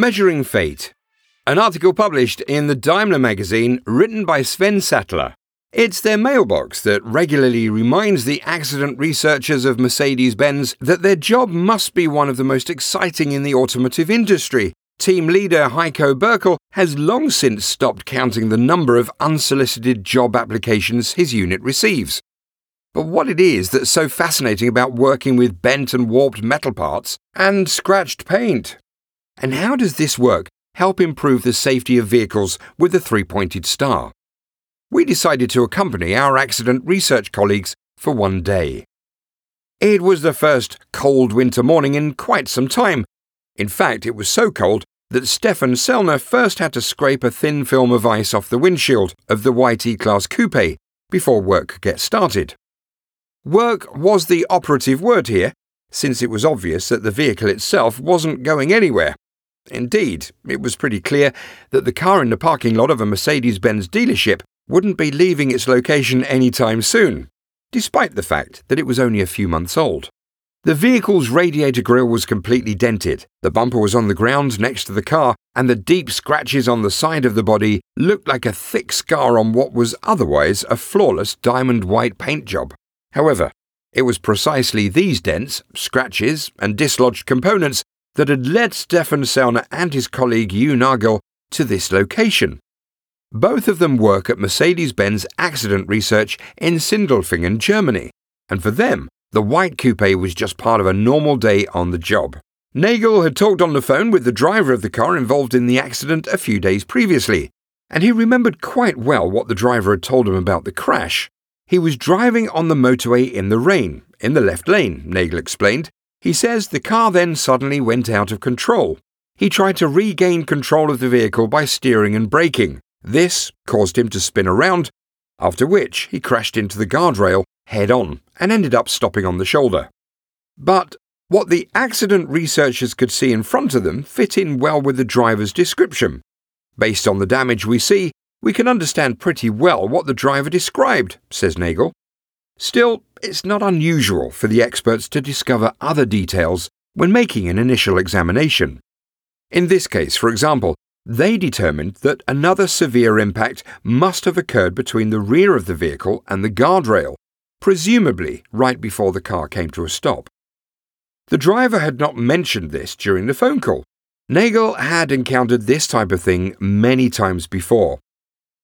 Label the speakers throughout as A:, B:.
A: Measuring Fate. An article published in the Daimler magazine written by Sven Sattler. It's their mailbox that regularly reminds the accident researchers of Mercedes Benz that their job must be one of the most exciting in the automotive industry. Team leader Heiko Bürkle has long since stopped counting the number of unsolicited job applications his unit receives. But what it is that's so fascinating about working with bent and warped metal parts and scratched paint? And how does this work help improve the safety of vehicles with the three pointed star? we decided to accompany our accident research colleagues for one day. It was the first cold winter morning in quite some time. In fact, it was so cold that Stefan Sellner first had to scrape a thin film of ice off the windshield of the white E-Class coupe before work could get started. Work was the operative word here, since it was obvious that the vehicle itself wasn't going anywhere. Indeed, it was pretty clear that the car in the parking lot of a Mercedes Benz dealership wouldn't be leaving its location anytime soon, despite the fact that it was only a few months old. The vehicle's radiator grille was completely dented, the bumper was on the ground next to the car, and the deep scratches on the side of the body looked like a thick scar on what was otherwise a flawless diamond white paint job. However, it was precisely these dents, scratches, and dislodged components that had led Stefan Sellner and his colleague Hugh Nagel to this location. Both of them work at Mercedes Benz Accident Research in Sindelfingen, Germany, and for them, the white coupe was just part of a normal day on the job. Nagel had talked on the phone with the driver of the car involved in the accident a few days previously, and he remembered quite well what the driver had told him about the crash. He was driving on the motorway in the rain, in the left lane, Nagel explained. He says the car then suddenly went out of control. He tried to regain control of the vehicle by steering and braking. This caused him to spin around, after which he crashed into the guardrail head on and ended up stopping on the shoulder. But what the accident researchers could see in front of them fit in well with the driver's description. Based on the damage we see, we can understand pretty well what the driver described, says Nagel. Still, it's not unusual for the experts to discover other details when making an initial examination. In this case, for example, they determined that another severe impact must have occurred between the rear of the vehicle and the guardrail, presumably right before the car came to a stop. The driver had not mentioned this during the phone call. Nagel had encountered this type of thing many times before.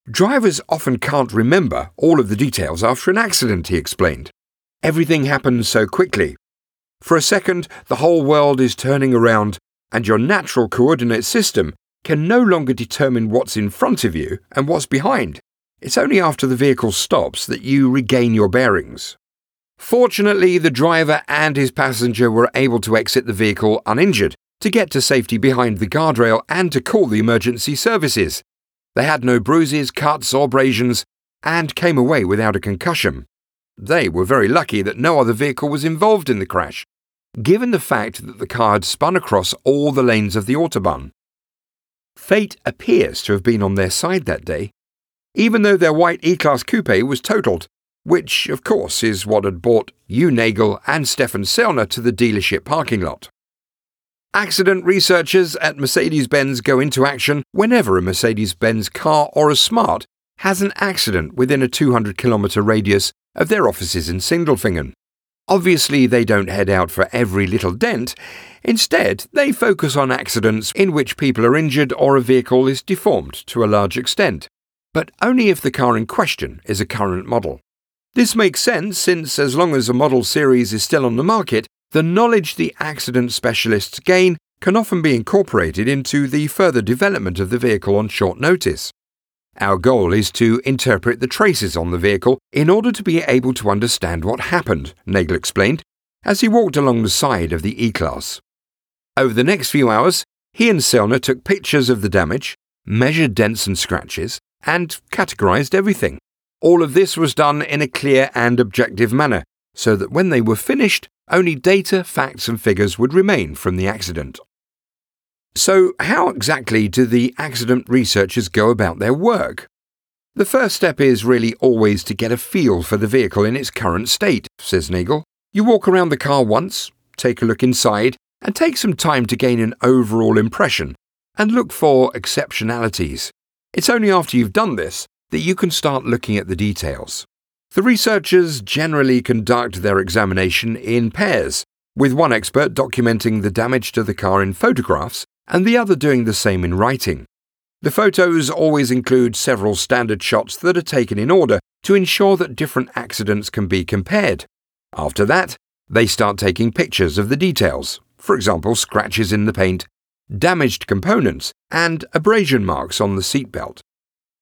A: Drivers often can't remember all of the details after an accident, he explained. Everything happens so quickly. For a second, the whole world is turning around, and your natural coordinate system can no longer determine what's in front of you and what's behind. It's only after the vehicle stops that you regain your bearings. Fortunately, the driver and his passenger were able to exit the vehicle uninjured, to get to safety behind the guardrail and to call the emergency services. They had no bruises, cuts, or abrasions, and came away without a concussion. They were very lucky that no other vehicle was involved in the crash, given the fact that the car had spun across all the lanes of the Autobahn. Fate appears to have been on their side that day, even though their white E Class coupe was totaled, which, of course, is what had brought Hugh Nagel and Stefan Selner to the dealership parking lot. Accident researchers at Mercedes Benz go into action whenever a Mercedes Benz car or a Smart has an accident within a 200 kilometre radius of their offices in Sindelfingen. Obviously, they don't head out for every little dent. Instead, they focus on accidents in which people are injured or a vehicle is deformed to a large extent, but only if the car in question is a current model. This makes sense since, as long as a model series is still on the market, the knowledge the accident specialists gain can often be incorporated into the further development of the vehicle on short notice. Our goal is to interpret the traces on the vehicle in order to be able to understand what happened, Nagel explained, as he walked along the side of the E Class. Over the next few hours, he and Selner took pictures of the damage, measured dents and scratches, and categorized everything. All of this was done in a clear and objective manner, so that when they were finished, only data, facts, and figures would remain from the accident. So, how exactly do the accident researchers go about their work? The first step is really always to get a feel for the vehicle in its current state, says Nagel. You walk around the car once, take a look inside, and take some time to gain an overall impression and look for exceptionalities. It's only after you've done this that you can start looking at the details. The researchers generally conduct their examination in pairs, with one expert documenting the damage to the car in photographs and the other doing the same in writing. The photos always include several standard shots that are taken in order to ensure that different accidents can be compared. After that, they start taking pictures of the details, for example, scratches in the paint, damaged components, and abrasion marks on the seatbelt.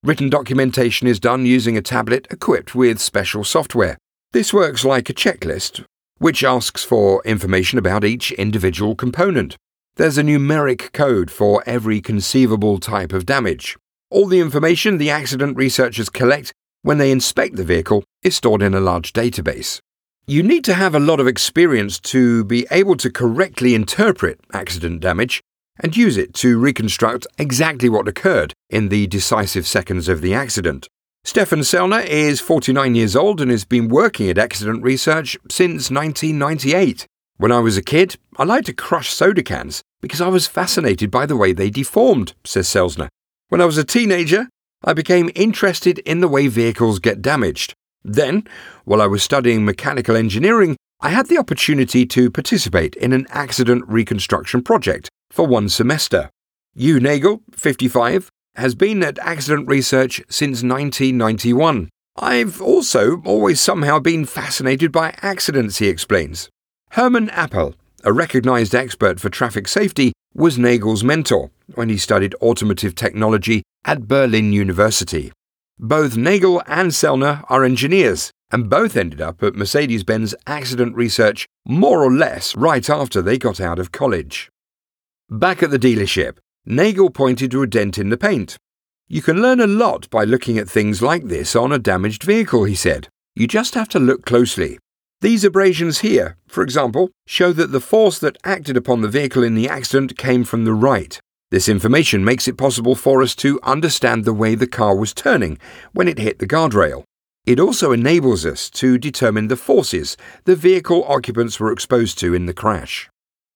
A: Written documentation is done using a tablet equipped with special software. This works like a checklist, which asks for information about each individual component. There's a numeric code for every conceivable type of damage. All the information the accident researchers collect when they inspect the vehicle is stored in a large database. You need to have a lot of experience to be able to correctly interpret accident damage and use it to reconstruct exactly what occurred in the decisive seconds of the accident. Stefan Selner is 49 years old and has been working at accident research since 1998. When I was a kid, I liked to crush soda cans because I was fascinated by the way they deformed, says Sellner. When I was a teenager, I became interested in the way vehicles get damaged. Then, while I was studying mechanical engineering, I had the opportunity to participate in an accident reconstruction project for one semester. Hugh Nagel, 55, has been at accident research since 1991. I've also always somehow been fascinated by accidents, he explains. Herman Appel, a recognized expert for traffic safety, was Nagel's mentor when he studied automotive technology at Berlin University. Both Nagel and Sellner are engineers, and both ended up at Mercedes Benz accident research more or less right after they got out of college. Back at the dealership, Nagel pointed to a dent in the paint. You can learn a lot by looking at things like this on a damaged vehicle, he said. You just have to look closely. These abrasions here, for example, show that the force that acted upon the vehicle in the accident came from the right. This information makes it possible for us to understand the way the car was turning when it hit the guardrail. It also enables us to determine the forces the vehicle occupants were exposed to in the crash.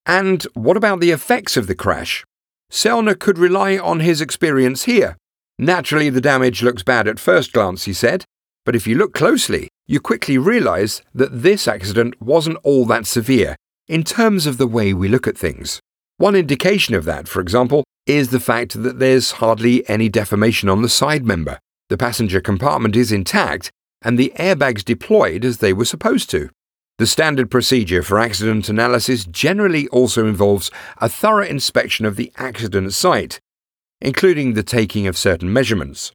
A: And what about the effects of the crash? Selner could rely on his experience here. Naturally, the damage looks bad at first glance, he said, but if you look closely, you quickly realize that this accident wasn't all that severe in terms of the way we look at things. One indication of that, for example, is the fact that there's hardly any deformation on the side member. The passenger compartment is intact and the airbags deployed as they were supposed to. The standard procedure for accident analysis generally also involves a thorough inspection of the accident site, including the taking of certain measurements.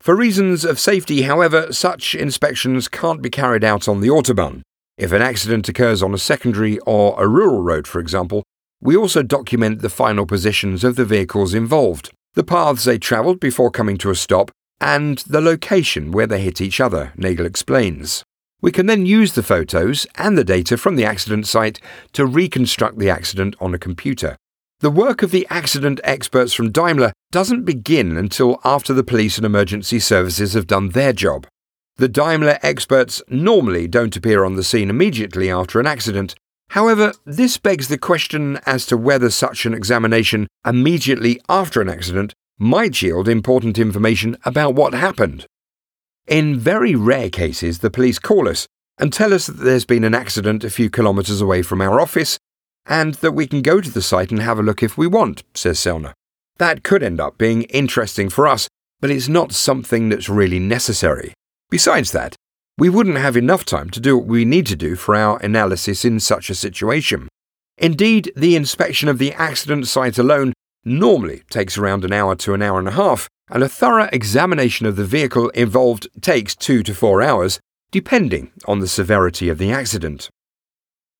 A: For reasons of safety, however, such inspections can't be carried out on the Autobahn. If an accident occurs on a secondary or a rural road, for example, we also document the final positions of the vehicles involved, the paths they travelled before coming to a stop, and the location where they hit each other, Nagel explains. We can then use the photos and the data from the accident site to reconstruct the accident on a computer. The work of the accident experts from Daimler doesn't begin until after the police and emergency services have done their job. The Daimler experts normally don't appear on the scene immediately after an accident. However, this begs the question as to whether such an examination immediately after an accident might yield important information about what happened. In very rare cases, the police call us and tell us that there's been an accident a few kilometres away from our office and that we can go to the site and have a look if we want, says Selner. That could end up being interesting for us, but it's not something that's really necessary. Besides that, we wouldn't have enough time to do what we need to do for our analysis in such a situation. Indeed, the inspection of the accident site alone normally takes around an hour to an hour and a half, and a thorough examination of the vehicle involved takes two to four hours, depending on the severity of the accident.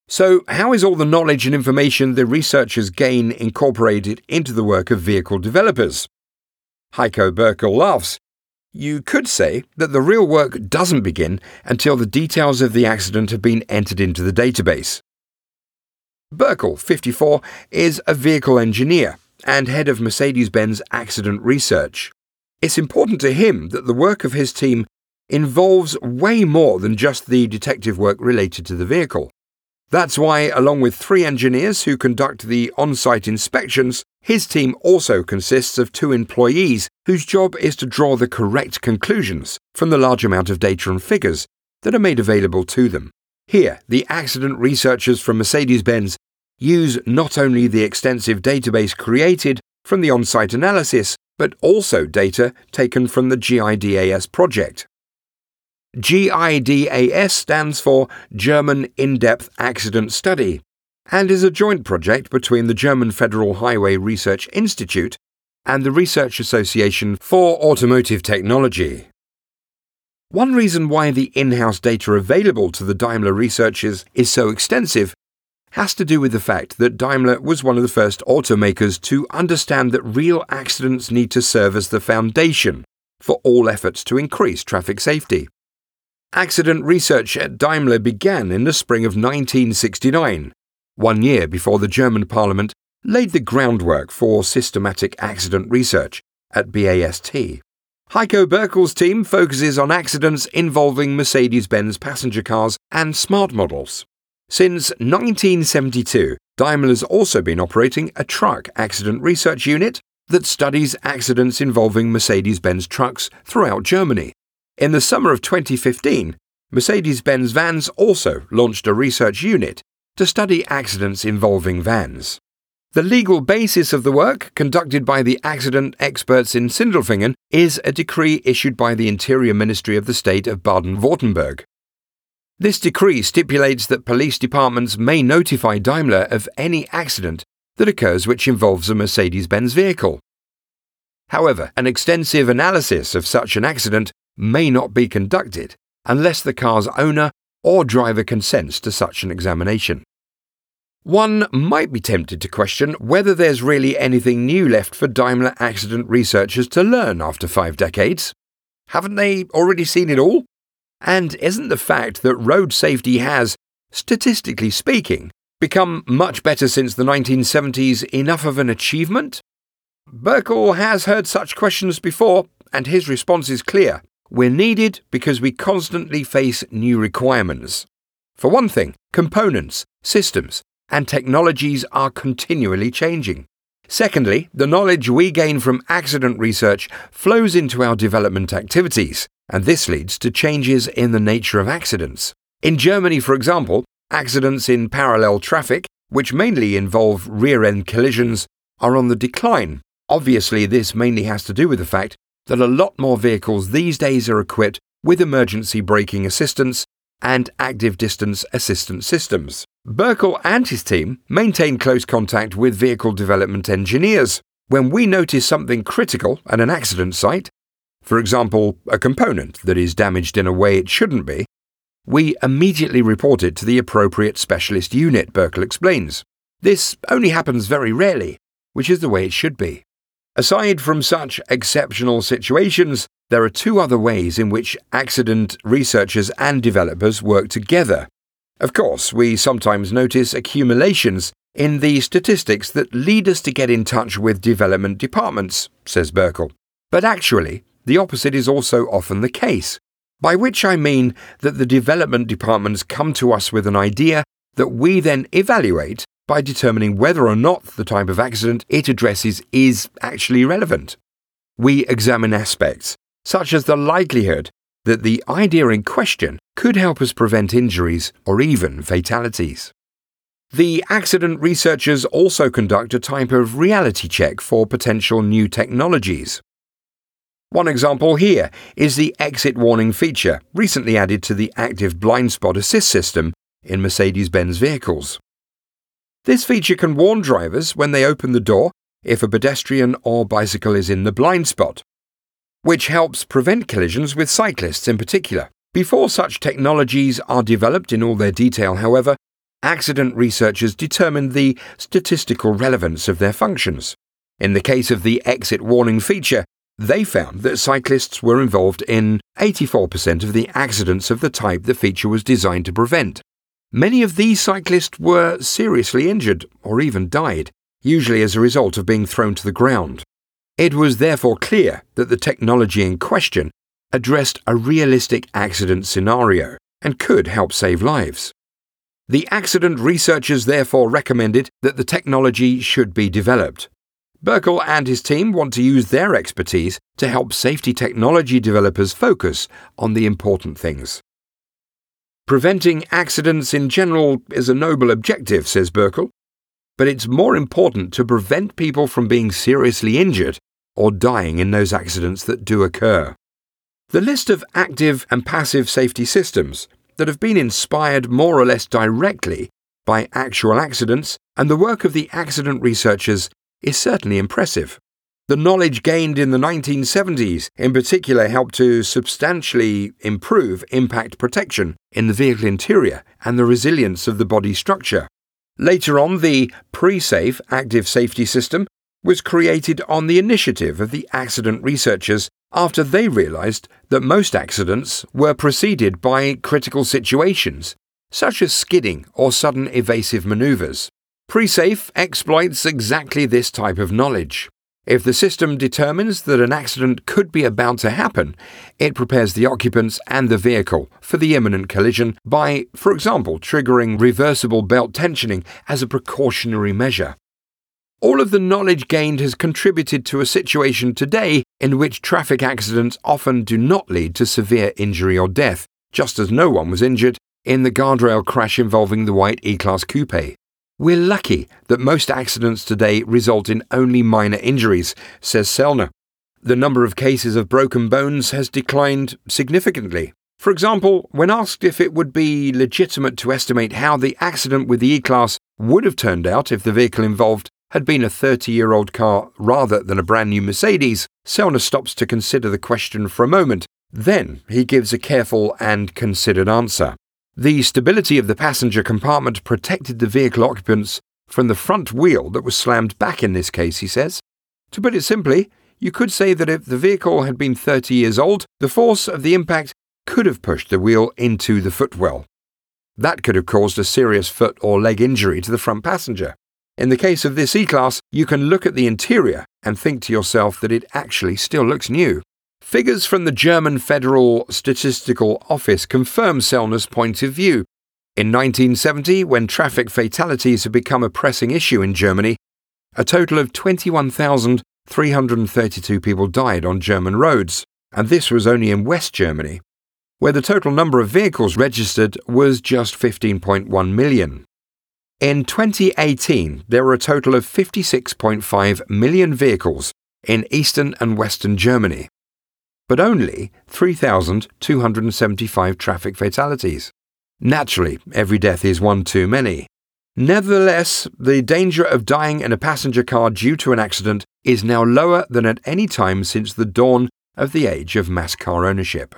A: So, how is all the knowledge and information the researchers gain incorporated into the work of vehicle developers? Heiko Bürkle laughs. You could say that the real work doesn't begin until the details of the accident have been entered into the database. Bürkle, 54, is a vehicle engineer and head of Mercedes Benz accident research. It's important to him that the work of his team involves way more than just the detective work related to the vehicle. That's why, along with three engineers who conduct the on site inspections, his team also consists of two employees whose job is to draw the correct conclusions from the large amount of data and figures that are made available to them. Here, the accident researchers from Mercedes Benz use not only the extensive database created from the on site analysis, but also data taken from the GIDAS project. GIDAS stands for German In Depth Accident Study and is a joint project between the German Federal Highway Research Institute and the Research Association for Automotive Technology. One reason why the in house data available to the Daimler researchers is so extensive has to do with the fact that Daimler was one of the first automakers to understand that real accidents need to serve as the foundation for all efforts to increase traffic safety. Accident research at Daimler began in the spring of 1969, one year before the German parliament laid the groundwork for systematic accident research at BAST. Heiko Bürkle's team focuses on accidents involving Mercedes Benz passenger cars and smart models. Since 1972, Daimler has also been operating a truck accident research unit that studies accidents involving Mercedes Benz trucks throughout Germany. In the summer of 2015, Mercedes Benz Vans also launched a research unit to study accidents involving vans. The legal basis of the work, conducted by the accident experts in Sindelfingen, is a decree issued by the Interior Ministry of the State of Baden Württemberg. This decree stipulates that police departments may notify Daimler of any accident that occurs which involves a Mercedes Benz vehicle. However, an extensive analysis of such an accident may not be conducted unless the car's owner or driver consents to such an examination. One might be tempted to question whether there's really anything new left for Daimler accident researchers to learn after five decades. Haven't they already seen it all? And isn't the fact that road safety has, statistically speaking, become much better since the 1970s enough of an achievement? Bürkle has heard such questions before, and his response is clear. We're needed because we constantly face new requirements. For one thing, components, systems, and technologies are continually changing. Secondly, the knowledge we gain from accident research flows into our development activities, and this leads to changes in the nature of accidents. In Germany, for example, accidents in parallel traffic, which mainly involve rear end collisions, are on the decline. Obviously, this mainly has to do with the fact that a lot more vehicles these days are equipped with emergency braking assistance and active distance assistance systems. Bürkle and his team maintain close contact with vehicle development engineers. When we notice something critical at an accident site, for example, a component that is damaged in a way it shouldn't be, we immediately report it to the appropriate specialist unit, Bürkle explains. This only happens very rarely, which is the way it should be. Aside from such exceptional situations, there are two other ways in which accident researchers and developers work together. Of course, we sometimes notice accumulations in the statistics that lead us to get in touch with development departments, says Bürkle. But actually, the opposite is also often the case, by which I mean that the development departments come to us with an idea that we then evaluate by determining whether or not the type of accident it addresses is actually relevant. We examine aspects, such as the likelihood that the idea in question could help us prevent injuries or even fatalities. The accident researchers also conduct a type of reality check for potential new technologies. One example here is the exit warning feature recently added to the active blind spot assist system in Mercedes Benz vehicles. This feature can warn drivers when they open the door if a pedestrian or bicycle is in the blind spot, which helps prevent collisions with cyclists in particular. Before such technologies are developed in all their detail, however, accident researchers determined the statistical relevance of their functions. In the case of the exit warning feature, they found that cyclists were involved in 84% of the accidents of the type the feature was designed to prevent. Many of these cyclists were seriously injured or even died, usually as a result of being thrown to the ground. It was therefore clear that the technology in question addressed a realistic accident scenario and could help save lives. The accident researchers therefore recommended that the technology should be developed. Bürkle and his team want to use their expertise to help safety technology developers focus on the important things. Preventing accidents in general is a noble objective, says Bürkle, but it's more important to prevent people from being seriously injured or dying in those accidents that do occur. The list of active and passive safety systems that have been inspired more or less directly by actual accidents and the work of the accident researchers is certainly impressive. The knowledge gained in the 1970s, in particular, helped to substantially improve impact protection in the vehicle interior and the resilience of the body structure. Later on, the pre-safe active safety system was created on the initiative of the accident researchers after they realized that most accidents were preceded by critical situations, such as skidding or sudden evasive maneuvers. Pre-safe exploits exactly this type of knowledge. If the system determines that an accident could be about to happen, it prepares the occupants and the vehicle for the imminent collision by, for example, triggering reversible belt tensioning as a precautionary measure. All of the knowledge gained has contributed to a situation today in which traffic accidents often do not lead to severe injury or death, just as no one was injured in the guardrail crash involving the white E Class coupe. We're lucky that most accidents today result in only minor injuries, says Selner. The number of cases of broken bones has declined significantly. For example, when asked if it would be legitimate to estimate how the accident with the E Class would have turned out if the vehicle involved had been a 30 year old car rather than a brand new Mercedes, Selner stops to consider the question for a moment. Then he gives a careful and considered answer. The stability of the passenger compartment protected the vehicle occupants from the front wheel that was slammed back in this case, he says. To put it simply, you could say that if the vehicle had been 30 years old, the force of the impact could have pushed the wheel into the footwell. That could have caused a serious foot or leg injury to the front passenger. In the case of this E Class, you can look at the interior and think to yourself that it actually still looks new. Figures from the German Federal Statistical Office confirm Sellner's point of view. In 1970, when traffic fatalities had become a pressing issue in Germany, a total of 21,332 people died on German roads, and this was only in West Germany, where the total number of vehicles registered was just 15.1 million. In 2018, there were a total of 56.5 million vehicles in eastern and western Germany but only 3,275 traffic fatalities. Naturally, every death is one too many. Nevertheless, the danger of dying in a passenger car due to an accident is now lower than at any time since the dawn of the age of mass car ownership.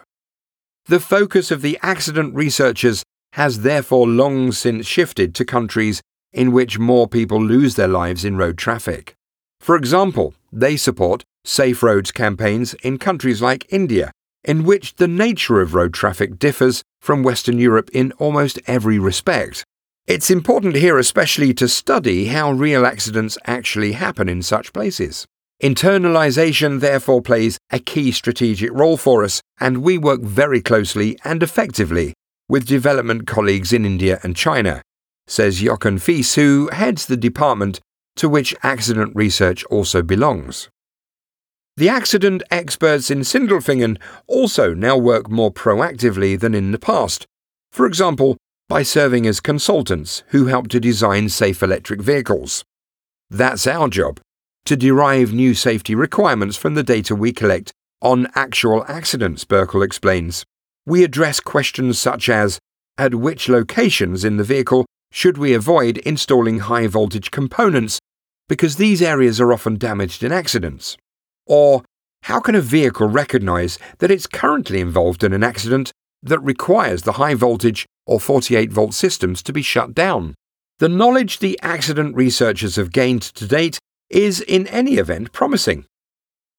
A: The focus of the accident researchers has therefore long since shifted to countries in which more people lose their lives in road traffic. For example, they support safe roads campaigns in countries like India, in which the nature of road traffic differs from Western Europe in almost every respect. It's important here especially to study how real accidents actually happen in such places. Internalization therefore plays a key strategic role for us, and we work very closely and effectively with development colleagues in India and China, says Jochen Feese, who heads the department to which accident research also belongs. The accident experts in Sindelfingen also now work more proactively than in the past, for example, by serving as consultants who help to design safe electric vehicles. That's our job to derive new safety requirements from the data we collect on actual accidents, Bürkle explains. We address questions such as at which locations in the vehicle should we avoid installing high voltage components because these areas are often damaged in accidents? Or, how can a vehicle recognize that it's currently involved in an accident that requires the high voltage or 48 volt systems to be shut down? The knowledge the accident researchers have gained to date is, in any event, promising.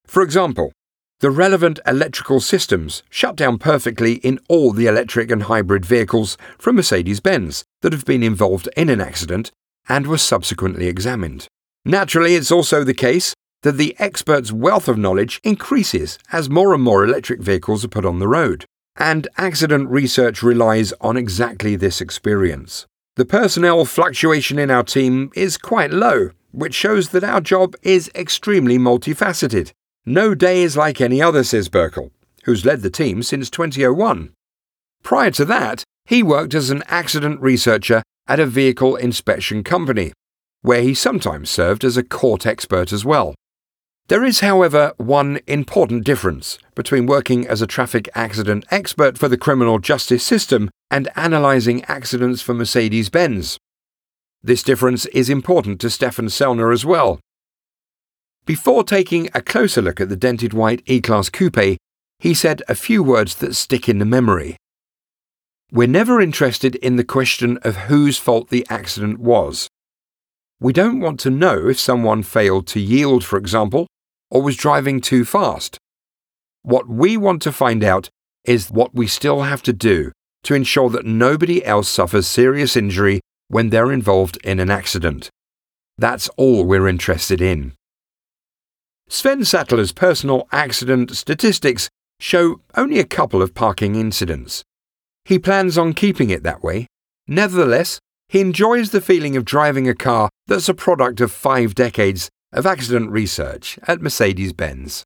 A: For example, the relevant electrical systems shut down perfectly in all the electric and hybrid vehicles from Mercedes Benz that have been involved in an accident and were subsequently examined. Naturally, it's also the case that the expert's wealth of knowledge increases as more and more electric vehicles are put on the road. And accident research relies on exactly this experience. The personnel fluctuation in our team is quite low, which shows that our job is extremely multifaceted. No day is like any other, says Bürkle, who's led the team since 2001. Prior to that, he worked as an accident researcher at a vehicle inspection company, where he sometimes served as a court expert as well. There is, however, one important difference between working as a traffic accident expert for the criminal justice system and analysing accidents for Mercedes Benz. This difference is important to Stefan Sellner as well. Before taking a closer look at the dented white E Class coupe, he said a few words that stick in the memory. We're never interested in the question of whose fault the accident was. We don't want to know if someone failed to yield, for example, or was driving too fast. What we want to find out is what we still have to do to ensure that nobody else suffers serious injury when they're involved in an accident. That's all we're interested in. Sven Sattler's personal accident statistics show only a couple of parking incidents. He plans on keeping it that way. Nevertheless, he enjoys the feeling of driving a car that's a product of five decades of accident research at Mercedes Benz.